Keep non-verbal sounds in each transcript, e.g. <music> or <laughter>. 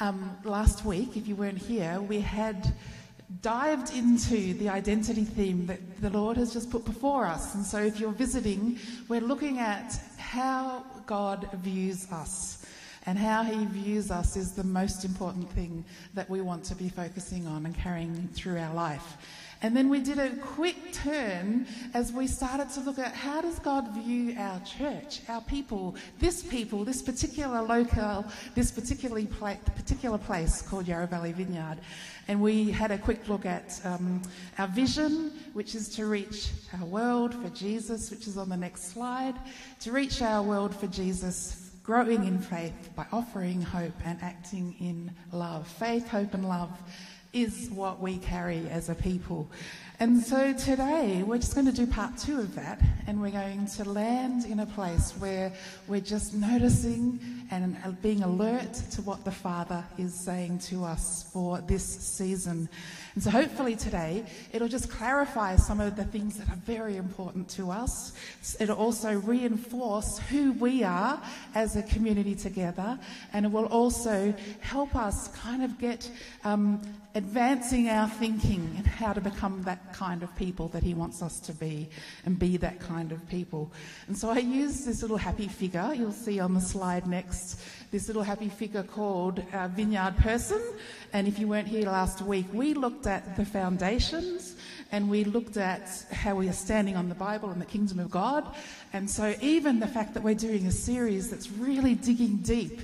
Um, last week, if you weren't here, we had dived into the identity theme that the Lord has just put before us. And so, if you're visiting, we're looking at how God views us. And how he views us is the most important thing that we want to be focusing on and carrying through our life. And then we did a quick turn as we started to look at how does God view our church, our people, this people, this particular local, this particularly pla- particular place called Yarra Valley Vineyard. And we had a quick look at um, our vision, which is to reach our world for Jesus, which is on the next slide, to reach our world for Jesus growing in faith by offering hope and acting in love. Faith, hope, and love is what we carry as a people. And so today we're just going to do part two of that, and we're going to land in a place where we're just noticing and being alert to what the Father is saying to us for this season. And so hopefully today it'll just clarify some of the things that are very important to us. It'll also reinforce who we are as a community together, and it will also help us kind of get um, advancing our thinking and how to become that kind of people that He wants us to be and be that kind of people. And so I use this little happy figure you'll see on the slide next, this little happy figure called uh, Vineyard Person. And if you weren't here last week, we looked at the foundations and we looked at how we are standing on the Bible and the kingdom of God. And so, even the fact that we're doing a series that's really digging deep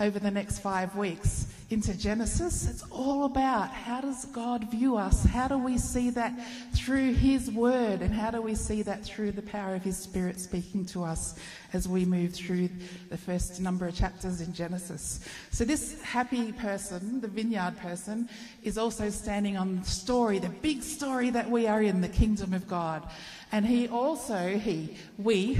over the next five weeks into Genesis. It's all about how does God view us? How do we see that through His Word? And how do we see that through the power of His Spirit speaking to us as we move through the first number of chapters in Genesis? So, this happy person, the vineyard person, is also standing on the story, the big story that we are in, the kingdom of God. And he also, he, we,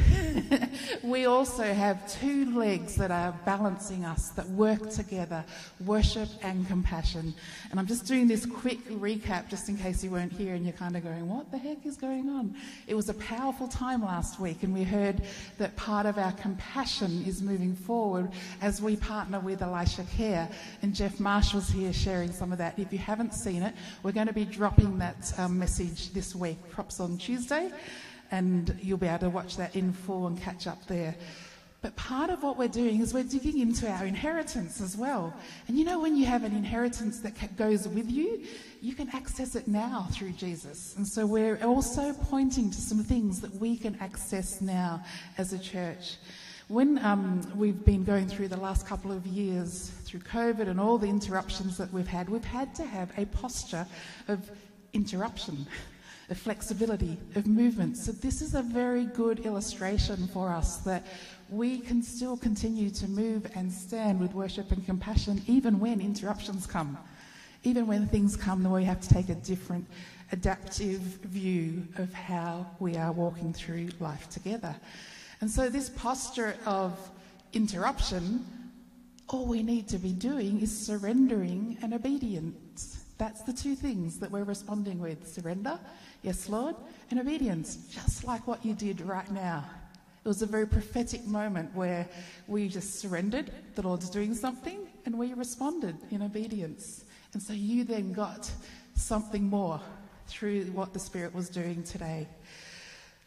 <laughs> we also have two legs that are balancing us, that work together worship and compassion. And I'm just doing this quick recap just in case you weren't here and you're kind of going, what the heck is going on? It was a powerful time last week, and we heard that part of our compassion is moving forward as we partner with Elisha Care. And Jeff Marshall's here sharing some of that. If you haven't seen it, we're going to be dropping that um, message this week, props on Tuesday and you'll be able to watch that in full and catch up there. But part of what we're doing is we're digging into our inheritance as well. And you know, when you have an inheritance that goes with you, you can access it now through Jesus. And so we're also pointing to some things that we can access now as a church. When um, we've been going through the last couple of years through COVID and all the interruptions that we've had, we've had to have a posture of interruption <laughs> of flexibility, of movement. So, this is a very good illustration for us that we can still continue to move and stand with worship and compassion even when interruptions come, even when things come where we have to take a different adaptive view of how we are walking through life together. And so, this posture of interruption, all we need to be doing is surrendering and obedience. That's the two things that we're responding with surrender Yes, Lord, and obedience, just like what you did right now. It was a very prophetic moment where we just surrendered, the Lord's doing something, and we responded in obedience. And so you then got something more through what the Spirit was doing today.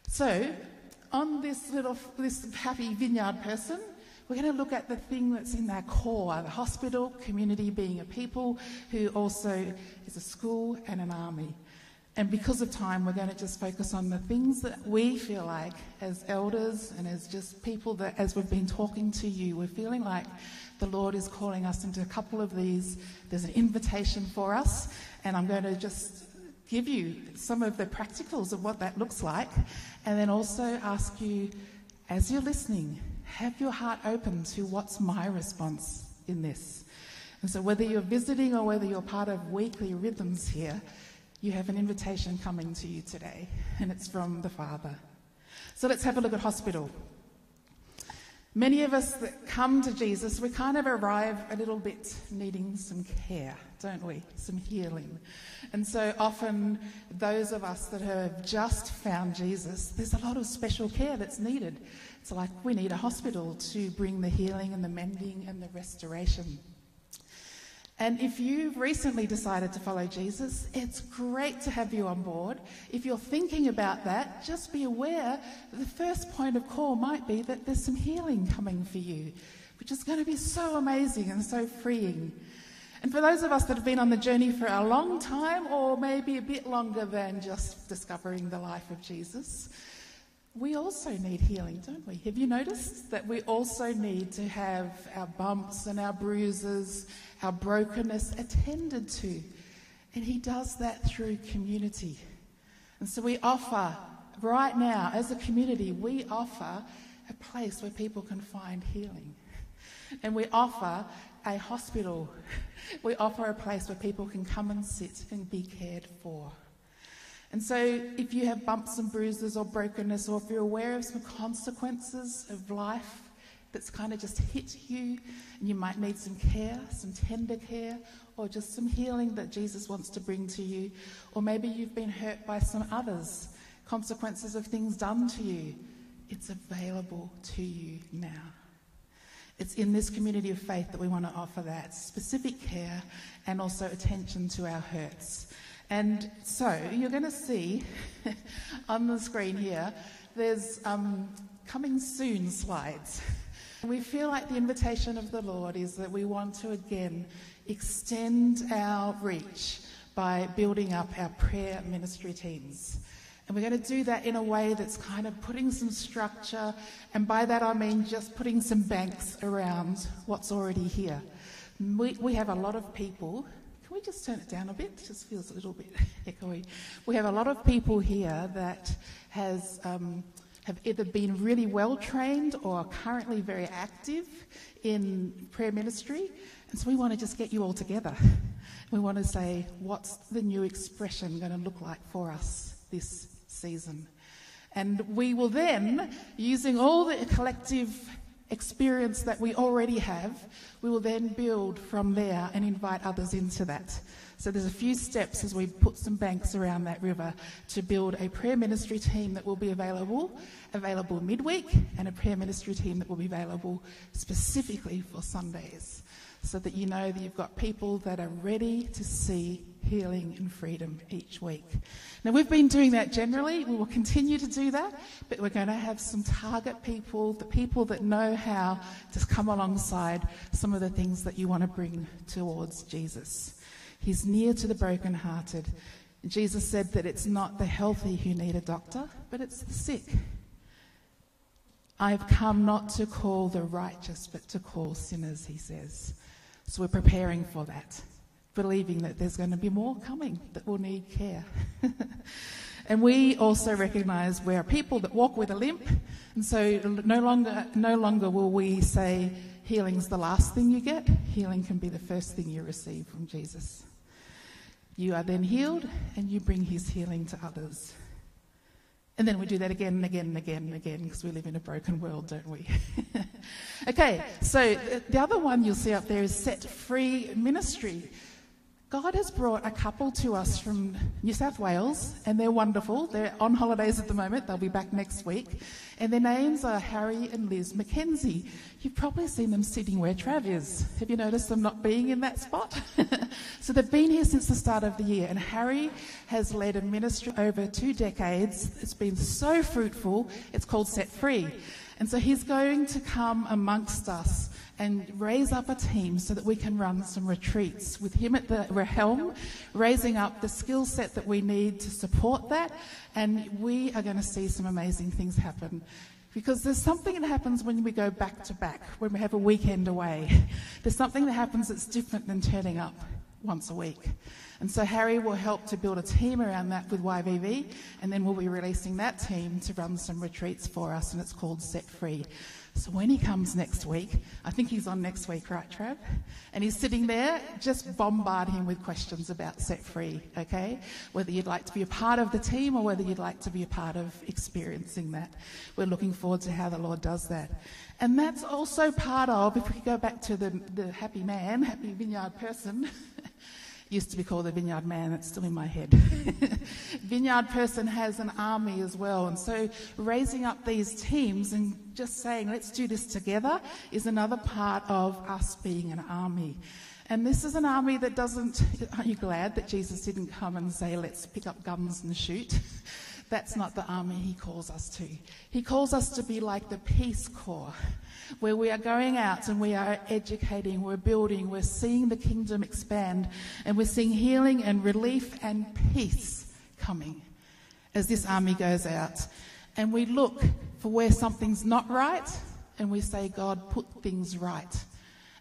So, on this little, this happy vineyard person, we're going to look at the thing that's in their core the hospital, community being a people who also is a school and an army. And because of time, we're going to just focus on the things that we feel like as elders and as just people that, as we've been talking to you, we're feeling like the Lord is calling us into a couple of these. There's an invitation for us, and I'm going to just give you some of the practicals of what that looks like, and then also ask you, as you're listening, have your heart open to what's my response in this. And so, whether you're visiting or whether you're part of weekly rhythms here, you have an invitation coming to you today, and it's from the Father. So let's have a look at hospital. Many of us that come to Jesus, we kind of arrive a little bit needing some care, don't we? Some healing. And so often, those of us that have just found Jesus, there's a lot of special care that's needed. It's like we need a hospital to bring the healing and the mending and the restoration. And if you've recently decided to follow Jesus, it's great to have you on board. If you're thinking about that, just be aware the first point of call might be that there's some healing coming for you, which is going to be so amazing and so freeing. And for those of us that have been on the journey for a long time, or maybe a bit longer than just discovering the life of Jesus, we also need healing, don't we? Have you noticed that we also need to have our bumps and our bruises, our brokenness attended to? And He does that through community. And so we offer, right now, as a community, we offer a place where people can find healing. And we offer a hospital. We offer a place where people can come and sit and be cared for. And so, if you have bumps and bruises or brokenness, or if you're aware of some consequences of life that's kind of just hit you, and you might need some care, some tender care, or just some healing that Jesus wants to bring to you, or maybe you've been hurt by some others, consequences of things done to you, it's available to you now. It's in this community of faith that we want to offer that specific care and also attention to our hurts. And so you're going to see <laughs> on the screen here, there's um, coming soon slides. We feel like the invitation of the Lord is that we want to again extend our reach by building up our prayer ministry teams. And we're going to do that in a way that's kind of putting some structure, and by that I mean just putting some banks around what's already here. We, we have a lot of people can we just turn it down a bit? It just feels a little bit <laughs> echoey. We have a lot of people here that has um, have either been really well trained or are currently very active in prayer ministry, and so we want to just get you all together. We want to say, what's the new expression going to look like for us this season? And we will then, using all the collective experience that we already have, we will then build from there and invite others into that. So there's a few steps as we put some banks around that river to build a prayer ministry team that will be available, available midweek, and a prayer ministry team that will be available specifically for Sundays so that you know that you've got people that are ready to see healing and freedom each week. Now, we've been doing that generally. We will continue to do that, but we're going to have some target people, the people that know how to come alongside some of the things that you want to bring towards Jesus. He's near to the brokenhearted. Jesus said that it's not the healthy who need a doctor, but it's the sick. I've come not to call the righteous, but to call sinners, he says. So we're preparing for that, believing that there's going to be more coming that will need care. <laughs> and we also recognize we're people that walk with a limp, and so no longer, no longer will we say healing's the last thing you get. Healing can be the first thing you receive from Jesus. You are then healed, and you bring his healing to others. And then we do that again and again and again and again because we live in a broken world, don't we? <laughs> okay, so the other one you'll see up there is set free ministry. God has brought a couple to us from New South Wales, and they're wonderful. They're on holidays at the moment. They'll be back next week. And their names are Harry and Liz McKenzie. You've probably seen them sitting where Trav is. Have you noticed them not being in that spot? <laughs> so they've been here since the start of the year, and Harry has led a ministry over two decades. It's been so fruitful. It's called Set Free. And so he's going to come amongst us and raise up a team so that we can run some retreats with him at the helm, raising up the skill set that we need to support that. And we are going to see some amazing things happen. Because there's something that happens when we go back to back, when we have a weekend away. There's something that happens that's different than turning up once a week. And so Harry will help to build a team around that with YVV, and then we'll be releasing that team to run some retreats for us, and it's called Set Free. So when he comes next week, I think he's on next week, right, Trav? And he's sitting there, just bombard him with questions about Set Free, okay? Whether you'd like to be a part of the team or whether you'd like to be a part of experiencing that. We're looking forward to how the Lord does that. And that's also part of, if we go back to the, the happy man, happy vineyard person, <laughs> used to be called the Vineyard Man. It's still in my head. <laughs> Vineyard person has an army as well. And so raising up these teams and just saying, let's do this together is another part of us being an army. And this is an army that doesn't. Aren't you glad that Jesus didn't come and say, let's pick up guns and shoot? That's not the army he calls us to. He calls us to be like the Peace Corps, where we are going out and we are educating, we're building, we're seeing the kingdom expand, and we're seeing healing and relief and peace coming as this army goes out. And we look for where something's not right, and we say, God, put things right.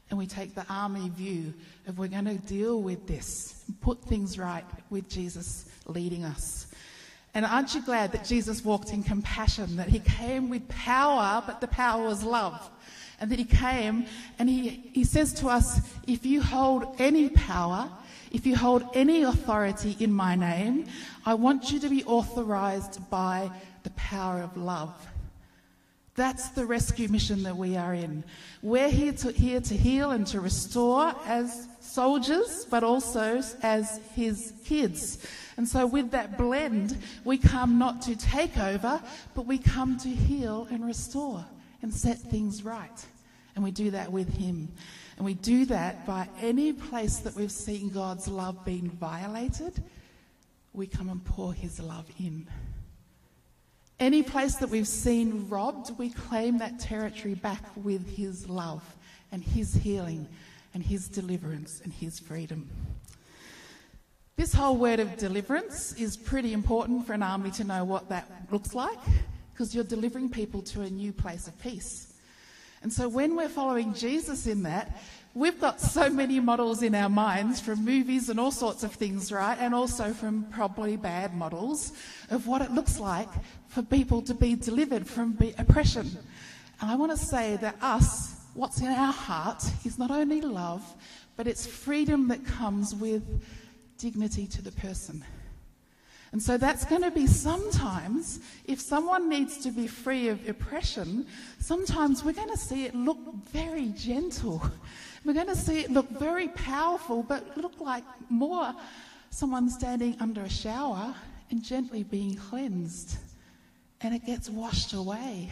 And we take the army view of we're going to deal with this, put things right with Jesus leading us. And aren't you glad that Jesus walked in compassion, that he came with power, but the power was love? And that he came and he, he says to us, if you hold any power, if you hold any authority in my name, I want you to be authorized by the power of love. That's the rescue mission that we are in. We're here to, here to heal and to restore as soldiers, but also as his kids. And so, with that blend, we come not to take over, but we come to heal and restore and set things right. And we do that with him. And we do that by any place that we've seen God's love being violated, we come and pour his love in. Any place that we've seen robbed, we claim that territory back with His love and His healing and His deliverance and His freedom. This whole word of deliverance is pretty important for an army to know what that looks like because you're delivering people to a new place of peace. And so when we're following Jesus in that, We've got so many models in our minds from movies and all sorts of things, right? And also from probably bad models of what it looks like for people to be delivered from oppression. And I want to say that us, what's in our heart, is not only love, but it's freedom that comes with dignity to the person. And so that's going to be sometimes, if someone needs to be free of oppression, sometimes we're going to see it look very gentle. We're going to see it look very powerful, but look like more someone standing under a shower and gently being cleansed. And it gets washed away.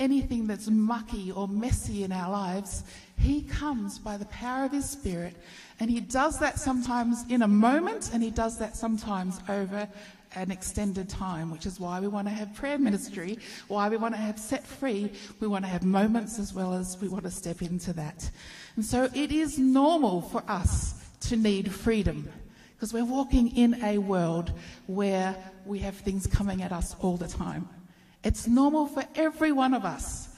Anything that's mucky or messy in our lives, He comes by the power of His Spirit and he does that sometimes in a moment, and he does that sometimes over an extended time, which is why we want to have prayer ministry, why we want to have set free. We want to have moments as well as we want to step into that. And so it is normal for us to need freedom because we're walking in a world where we have things coming at us all the time. It's normal for every one of us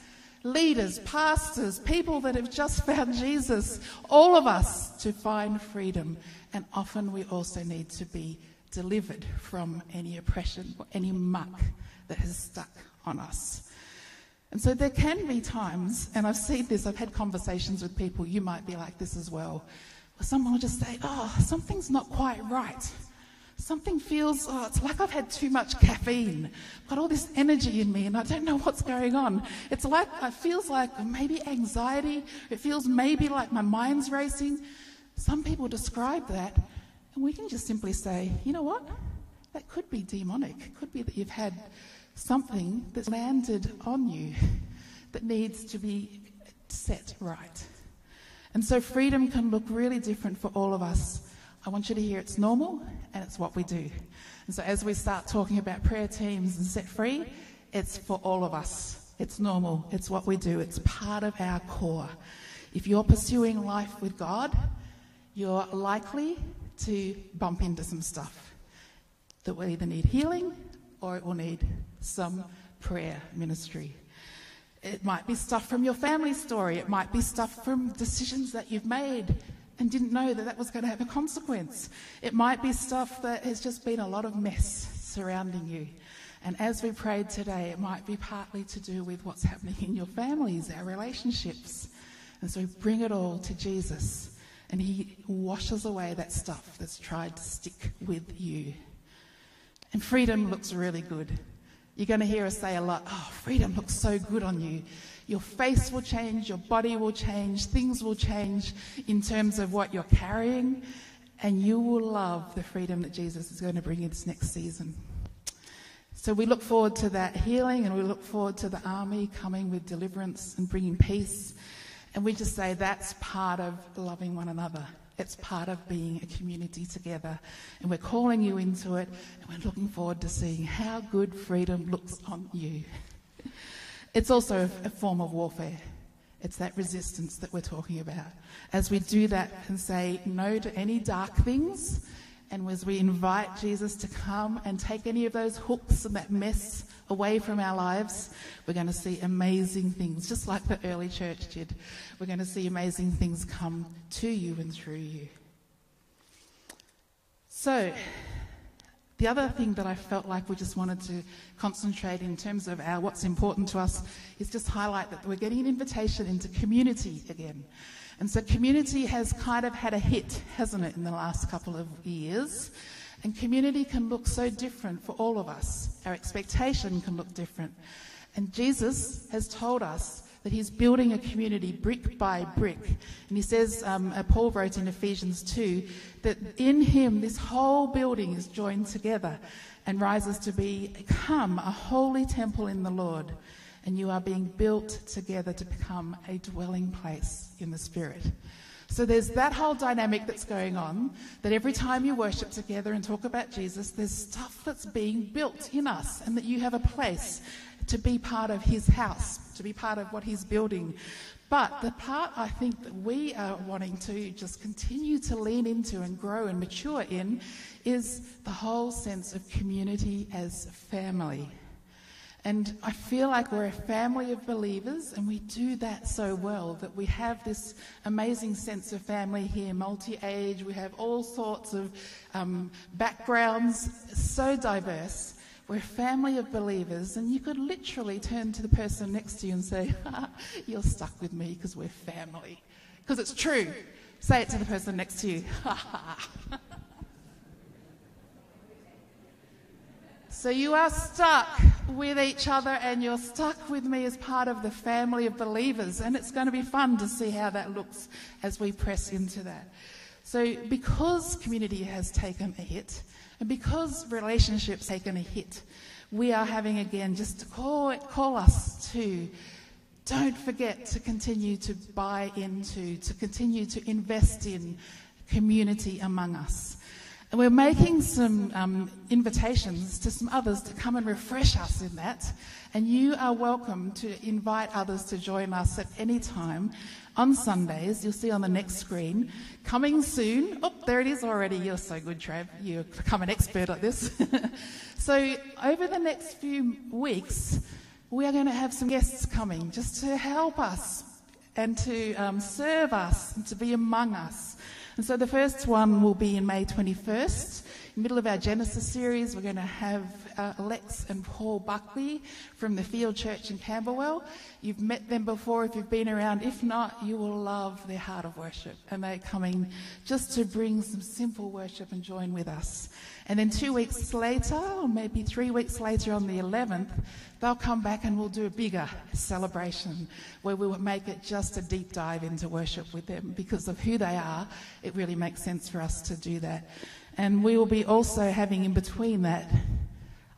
leaders, pastors, people that have just found Jesus, all of us to find freedom. And often we also need to be delivered from any oppression or any muck that has stuck on us. And so there can be times, and I've seen this, I've had conversations with people, you might be like this as well, where someone will just say, Oh, something's not quite right. Something feels, oh, it's like I've had too much caffeine. I've got all this energy in me and I don't know what's going on. It's like, it feels like maybe anxiety. It feels maybe like my mind's racing. Some people describe that and we can just simply say, you know what? That could be demonic. It could be that you've had something that's landed on you that needs to be set right. And so freedom can look really different for all of us. I want you to hear it's normal and it's what we do. And so as we start talking about prayer teams and set free, it's for all of us. It's normal. It's what we do. It's part of our core. If you're pursuing life with God, you're likely to bump into some stuff that will either need healing or it will need some prayer ministry. It might be stuff from your family story. It might be stuff from decisions that you've made and didn't know that that was going to have a consequence. It might be stuff that has just been a lot of mess surrounding you. And as we prayed today, it might be partly to do with what's happening in your families, our relationships. And so bring it all to Jesus, and He washes away that stuff that's tried to stick with you. And freedom looks really good. You're going to hear us say a lot, oh, freedom looks so good on you. Your face will change, your body will change, things will change in terms of what you're carrying, and you will love the freedom that Jesus is going to bring you this next season. So we look forward to that healing, and we look forward to the army coming with deliverance and bringing peace. And we just say that's part of loving one another. It's part of being a community together. And we're calling you into it, and we're looking forward to seeing how good freedom looks on you. It's also a form of warfare. It's that resistance that we're talking about. As we do that and say no to any dark things, and as we invite Jesus to come and take any of those hooks and that mess away from our lives, we're going to see amazing things, just like the early church did. We're going to see amazing things come to you and through you. So, the other thing that I felt like we just wanted to concentrate in terms of our what's important to us is just highlight that we're getting an invitation into community again. And so community has kind of had a hit, hasn't it, in the last couple of years? And community can look so different for all of us. Our expectation can look different. And Jesus has told us that he's building a community brick by brick. And he says, um, uh, Paul wrote in Ephesians 2, that in him this whole building is joined together and rises to become a holy temple in the Lord. And you are being built together to become a dwelling place in the Spirit. So there's that whole dynamic that's going on that every time you worship together and talk about Jesus, there's stuff that's being built in us and that you have a place to be part of his house, to be part of what he's building. But the part I think that we are wanting to just continue to lean into and grow and mature in is the whole sense of community as family. And I feel like we're a family of believers, and we do that so well that we have this amazing sense of family here, multi age, we have all sorts of um, backgrounds, so diverse. We're a family of believers, and you could literally turn to the person next to you and say, <laughs> You're stuck with me because we're family. Because it's true. Say it to the person next to you. <laughs> So you are stuck with each other and you're stuck with me as part of the family of believers. And it's going to be fun to see how that looks as we press into that. So because community has taken a hit and because relationships taken a hit, we are having again just to call, call us to don't forget to continue to buy into, to continue to invest in community among us. And we're making some um, invitations to some others to come and refresh us in that. And you are welcome to invite others to join us at any time on Sundays. You'll see on the next screen. Coming soon. Oh, there it is already. You're so good, Trav. You've become an expert at this. <laughs> so, over the next few weeks, we are going to have some guests coming just to help us and to um, serve us and to be among us. And so the first one will be in May 21st. In the middle of our Genesis series, we're going to have uh, Lex and Paul Buckley from the Field Church in Camberwell. You've met them before if you've been around. If not, you will love their heart of worship. And they're coming just to bring some simple worship and join with us. And then two weeks later, or maybe three weeks later on the 11th, they'll come back and we'll do a bigger celebration where we'll make it just a deep dive into worship with them because of who they are. It really makes sense for us to do that. And we will be also having in between that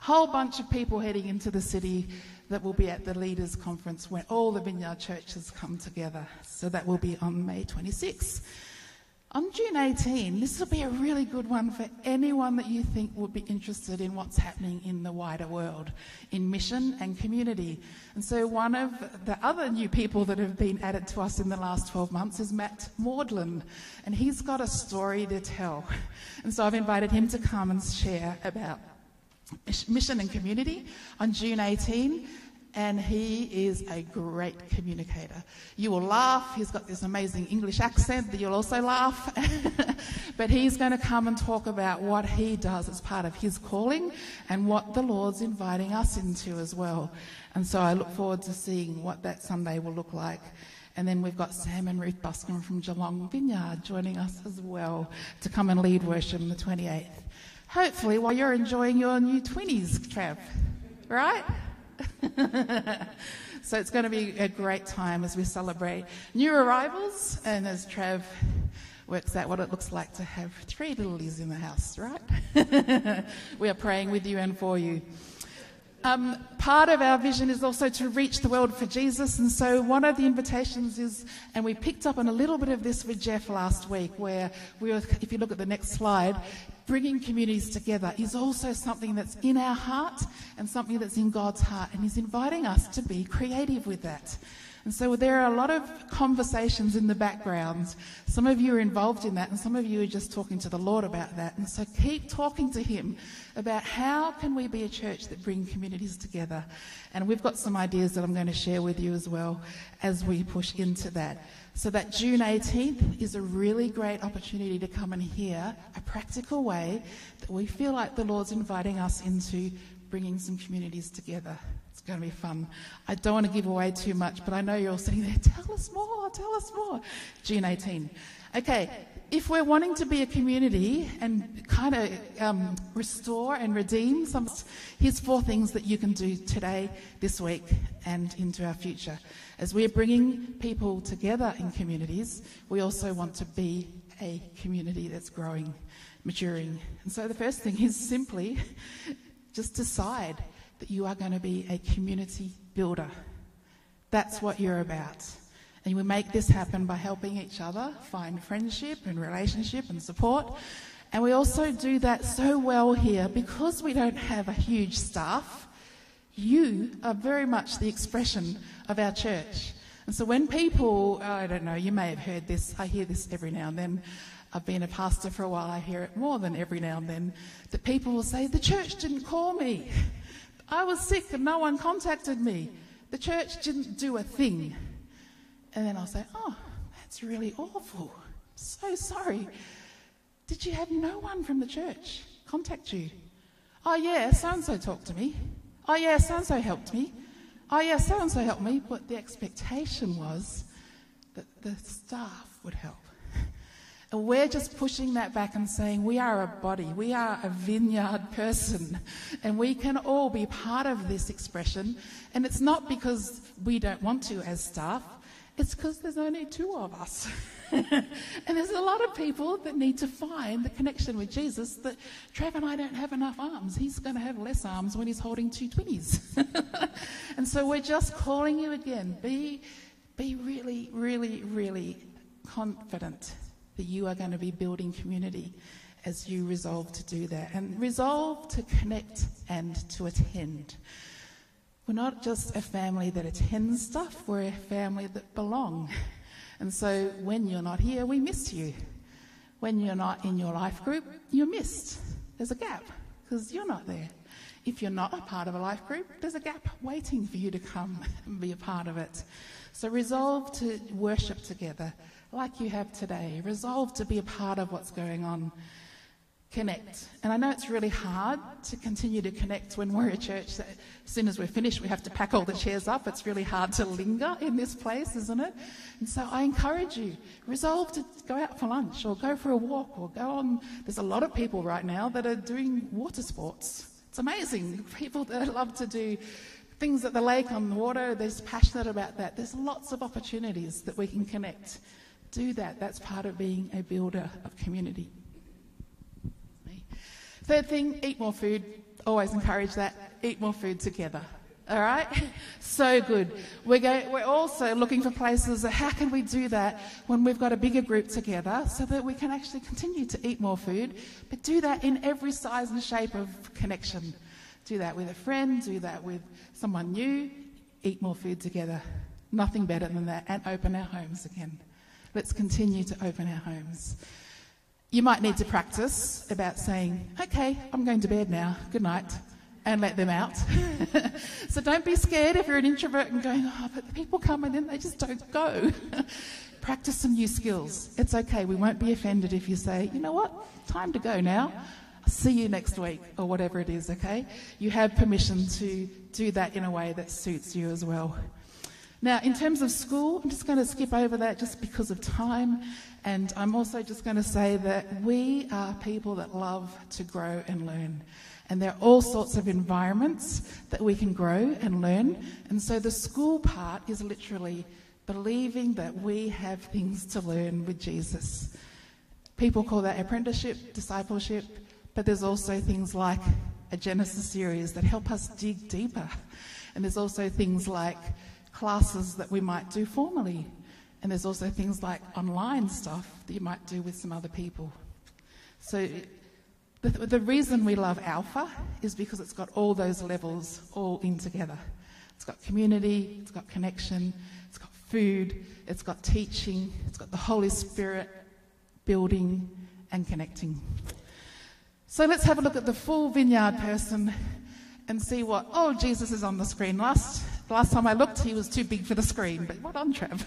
whole bunch of people heading into the city that will be at the leaders conference where all the vineyard churches come together. So that will be on May 26th. On June 18, this will be a really good one for anyone that you think would be interested in what's happening in the wider world, in mission and community. And so, one of the other new people that have been added to us in the last 12 months is Matt Maudlin, and he's got a story to tell. And so, I've invited him to come and share about mission and community on June 18 and he is a great communicator. You will laugh. He's got this amazing English accent that you'll also laugh. <laughs> but he's going to come and talk about what he does as part of his calling and what the Lord's inviting us into as well. And so I look forward to seeing what that Sunday will look like. And then we've got Sam and Ruth Buscombe from Geelong Vineyard joining us as well to come and lead worship on the 28th. Hopefully, while you're enjoying your new 20s, Trav. Right? <laughs> so it's going to be a great time as we celebrate new arrivals and as Trav works out what it looks like to have three littlies in the house, right? <laughs> we are praying with you and for you. Um, part of our vision is also to reach the world for Jesus. And so one of the invitations is, and we picked up on a little bit of this with Jeff last week, where we were, if you look at the next slide, bringing communities together is also something that's in our heart and something that's in God's heart. And He's inviting us to be creative with that. And so there are a lot of conversations in the background. Some of you are involved in that, and some of you are just talking to the Lord about that. And so keep talking to Him about how can we be a church that bring communities together. And we've got some ideas that I'm going to share with you as well as we push into that. So that June 18th is a really great opportunity to come and hear a practical way that we feel like the Lord's inviting us into bringing some communities together It's going to be fun. I don't want to give away too much, but I know you're all sitting there. Tell us more, tell us more. June 18. Okay, if we're wanting to be a community and kind of um, restore and redeem some, here's four things that you can do today, this week, and into our future. As we're bringing people together in communities, we also want to be a community that's growing, maturing. And so the first thing is simply just decide that you are going to be a community builder. That's what you're about. And we make this happen by helping each other find friendship and relationship and support. And we also do that so well here because we don't have a huge staff. You are very much the expression of our church. And so when people, I don't know, you may have heard this, I hear this every now and then. I've been a pastor for a while, I hear it more than every now and then, that people will say, The church didn't call me. I was sick and no one contacted me. The church didn't do a thing. And then I'll say, Oh, that's really awful. So sorry. Did you have no one from the church contact you? Oh, yeah, so and so talked to me. Oh, yeah, so and so helped me. Oh, yeah, so and so helped me. But the expectation was that the staff would help. And we're just pushing that back and saying we are a body, we are a vineyard person, and we can all be part of this expression. And it's not because we don't want to as staff, it's because there's only two of us. <laughs> and there's a lot of people that need to find the connection with Jesus that Trav and I don't have enough arms. He's going to have less arms when he's holding two twinnies. <laughs> and so we're just calling you again. Be, be really, really, really confident that you are going to be building community as you resolve to do that and resolve to connect and to attend. We're not just a family that attends stuff, we're a family that belong. And so when you're not here, we miss you. When you're not in your life group, you're missed. There's a gap because you're not there. If you're not a part of a life group, there's a gap waiting for you to come <laughs> and be a part of it. So resolve to worship together like you have today. Resolve to be a part of what's going on. Connect. And I know it's really hard to continue to connect when we're a church that as soon as we're finished, we have to pack all the chairs up. It's really hard to linger in this place, isn't it? And so I encourage you, resolve to go out for lunch or go for a walk or go on. There's a lot of people right now that are doing water sports. It's amazing. People that love to do things at the lake on the water, they're passionate about that. There's lots of opportunities that we can connect do that. That's part of being a builder of community. Third thing, eat more food. Always encourage that. Eat more food together. All right? <laughs> So good. We're, going, we're also looking for places how can we do that when we've got a bigger group together so that we can actually continue to eat more food, but do that in every size and shape of connection. Do that with a friend, do that with someone new, eat more food together. Nothing better than that, and open our homes again. Let's continue to open our homes. You might need to practice about saying, okay, I'm going to bed now, good night, and let them out. <laughs> so don't be scared if you're an introvert and going, oh, but the people come and then they just don't go. <laughs> practice some new skills. It's okay, we won't be offended if you say, you know what, time to go now. see you next week, or whatever it is, okay? You have permission to do that in a way that suits you as well. Now, in terms of school, I'm just going to skip over that just because of time. And I'm also just going to say that we are people that love to grow and learn. And there are all sorts of environments that we can grow and learn. And so the school part is literally believing that we have things to learn with Jesus. People call that apprenticeship, discipleship, but there's also things like a Genesis series that help us dig deeper. And there's also things like classes that we might do formally. And there's also things like online stuff that you might do with some other people. So the, the reason we love Alpha is because it's got all those levels all in together. It's got community, it's got connection, it's got food, it's got teaching, it's got the Holy Spirit building and connecting. So let's have a look at the full vineyard person and see what. Oh, Jesus is on the screen. Last last time I looked, he was too big for the screen. But what on, Trev?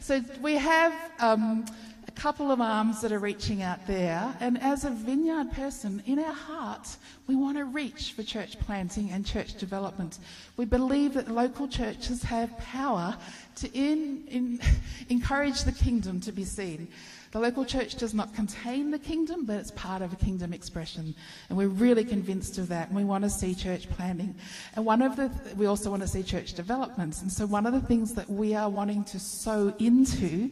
so we have um, a couple of arms that are reaching out there. And as a vineyard person, in our heart, we want to reach for church planting and church development. We believe that local churches have power to in, in, <laughs> encourage the kingdom to be seen. The local church does not contain the kingdom, but it's part of a kingdom expression. And we're really convinced of that. And we want to see church planting. And one of the, we also want to see church developments. And so one of the things that we are wanting to sow into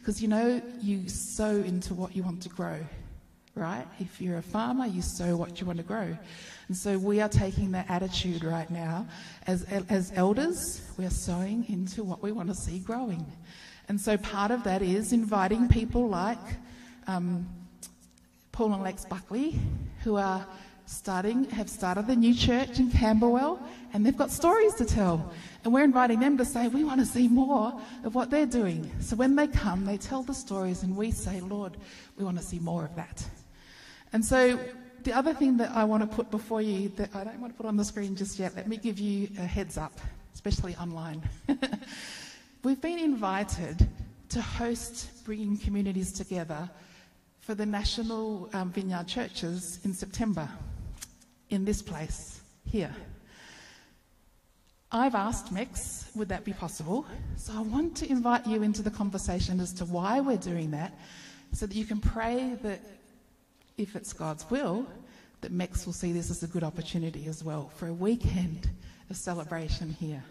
because you know, you sow into what you want to grow, right? If you're a farmer, you sow what you want to grow. And so we are taking that attitude right now. As, as elders, we're sowing into what we want to see growing. And so part of that is inviting people like um, Paul and Lex Buckley, who are starting, have started a new church in Camberwell, and they've got stories to tell. And we're inviting them to say, we want to see more of what they're doing. So when they come, they tell the stories, and we say, Lord, we want to see more of that. And so the other thing that I want to put before you that I don't want to put on the screen just yet, let me give you a heads up, especially online. <laughs> We've been invited to host bringing communities together for the National um, Vineyard Churches in September in this place here. I've asked Mex, would that be possible? So I want to invite you into the conversation as to why we're doing that, so that you can pray that if it's God's will, that Mex will see this as a good opportunity as well for a weekend of celebration here.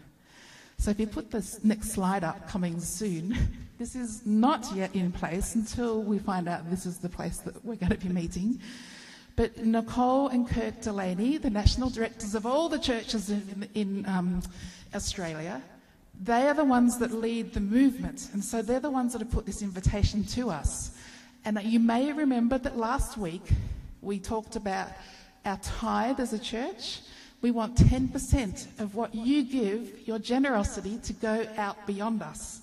So if you put this next slide up coming soon, <laughs> this is not yet in place until we find out this is the place that we're going to be meeting. But Nicole and Kirk Delaney, the national directors of all the churches in, in um, Australia, they are the ones that lead the movement. And so they're the ones that have put this invitation to us. And you may remember that last week we talked about our tithe as a church. We want 10% of what you give, your generosity, to go out beyond us.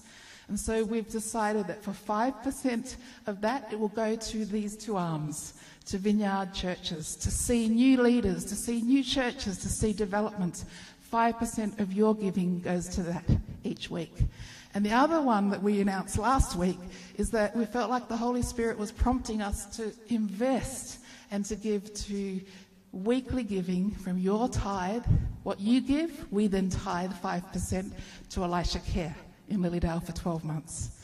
And so we've decided that for 5% of that, it will go to these two arms to vineyard churches, to see new leaders, to see new churches, to see development. 5% of your giving goes to that each week. And the other one that we announced last week is that we felt like the Holy Spirit was prompting us to invest and to give to weekly giving from your tithe. What you give, we then tithe 5% to Elisha Care in Lilydale for 12 months.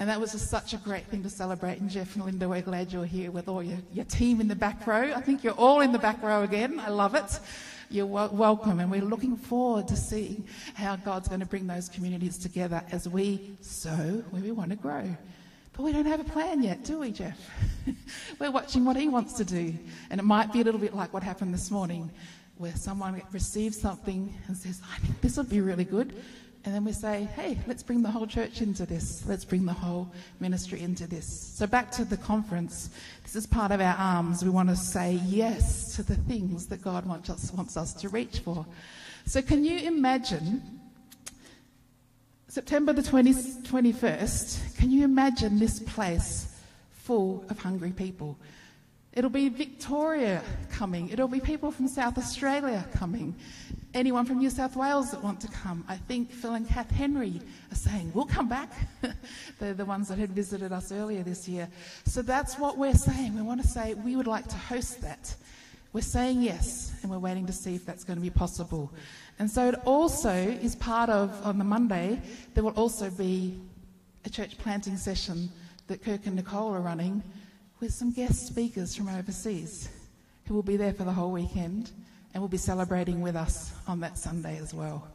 And that was just such a great thing to celebrate. And Jeff and Linda, we're glad you're here with all your, your team in the back row. I think you're all in the back row again. I love it. You're w- welcome. And we're looking forward to seeing how God's going to bring those communities together as we sow where we want to grow. But we don't have a plan yet, do we, Jeff? <laughs> we're watching what he wants to do. And it might be a little bit like what happened this morning, where someone receives something and says, I think this would be really good. And then we say, hey, let's bring the whole church into this. Let's bring the whole ministry into this. So, back to the conference. This is part of our arms. We want to say yes to the things that God wants us, wants us to reach for. So, can you imagine September the 20, 21st? Can you imagine this place full of hungry people? It'll be Victoria coming. It'll be people from South Australia coming anyone from New South Wales that want to come. I think Phil and Kath Henry are saying, we'll come back. <laughs> They're the ones that had visited us earlier this year. So that's what we're saying. We want to say we would like to host that. We're saying yes, and we're waiting to see if that's going to be possible. And so it also is part of, on the Monday, there will also be a church planting session that Kirk and Nicole are running with some guest speakers from overseas who will be there for the whole weekend and will be celebrating with us on that Sunday as well.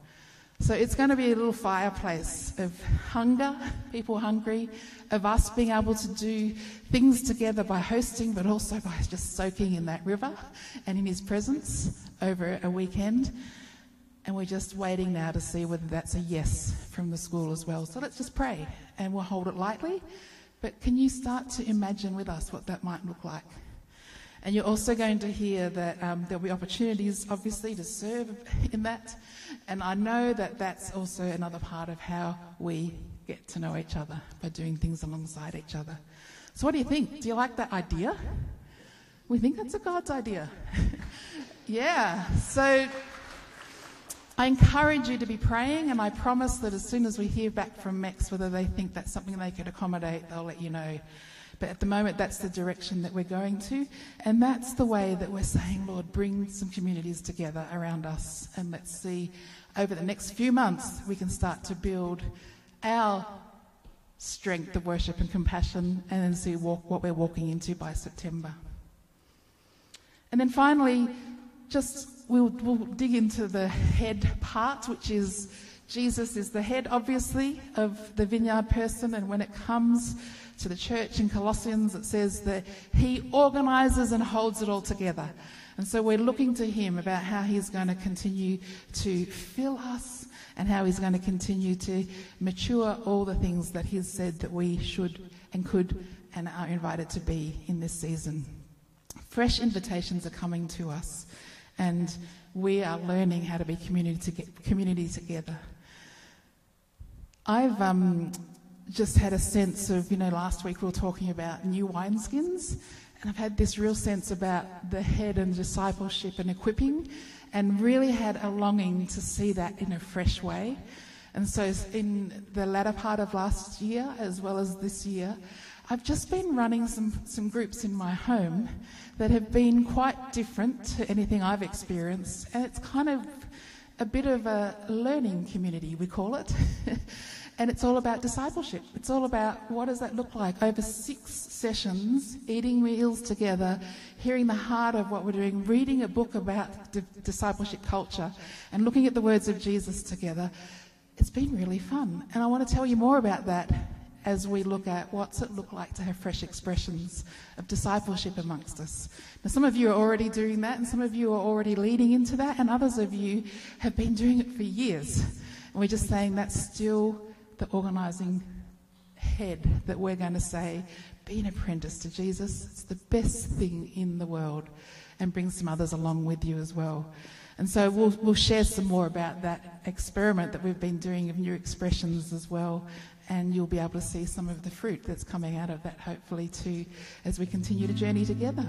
So it's going to be a little fireplace of hunger, people hungry, of us being able to do things together by hosting, but also by just soaking in that river and in His presence over a weekend. And we're just waiting now to see whether that's a yes from the school as well. So let's just pray and we'll hold it lightly. But can you start to imagine with us what that might look like? And you're also going to hear that um, there'll be opportunities, obviously, to serve in that. And I know that that's also another part of how we get to know each other by doing things alongside each other. So, what do you think? Do you like that idea? We think that's a God's idea. <laughs> yeah. So, I encourage you to be praying, and I promise that as soon as we hear back from Max whether they think that's something they could accommodate, they'll let you know. But at the moment, that's the direction that we're going to. And that's the way that we're saying, Lord, bring some communities together around us. And let's see over the next few months, we can start to build our strength of worship and compassion and then see walk, what we're walking into by September. And then finally, just we'll, we'll dig into the head part, which is Jesus is the head, obviously, of the vineyard person. And when it comes to the church in Colossians, it says that he organizes and holds it all together. And so we're looking to him about how he's going to continue to fill us and how he's going to continue to mature all the things that he's said that we should and could and are invited to be in this season. Fresh invitations are coming to us, and we are learning how to be community, to community together. I've um, just had a sense of, you know, last week we were talking about new wineskins, and I've had this real sense about the head and discipleship and equipping, and really had a longing to see that in a fresh way. And so, in the latter part of last year, as well as this year, I've just been running some, some groups in my home that have been quite different to anything I've experienced. And it's kind of a bit of a learning community, we call it. <laughs> and it's all about discipleship. It's all about what does that look like over six sessions, eating meals together, hearing the heart of what we're doing, reading a book about di- discipleship culture, and looking at the words of Jesus together. It's been really fun. And I want to tell you more about that as we look at what's it look like to have fresh expressions of discipleship amongst us. Now, some of you are already doing that, and some of you are already leading into that, and others of you have been doing it for years. And we're just saying that's still the organising head that we're going to say, be an apprentice to Jesus. It's the best thing in the world, and bring some others along with you as well. And so we'll, we'll share some more about that experiment that we've been doing of new expressions as well and you'll be able to see some of the fruit that's coming out of that, hopefully, too, as we continue to journey together.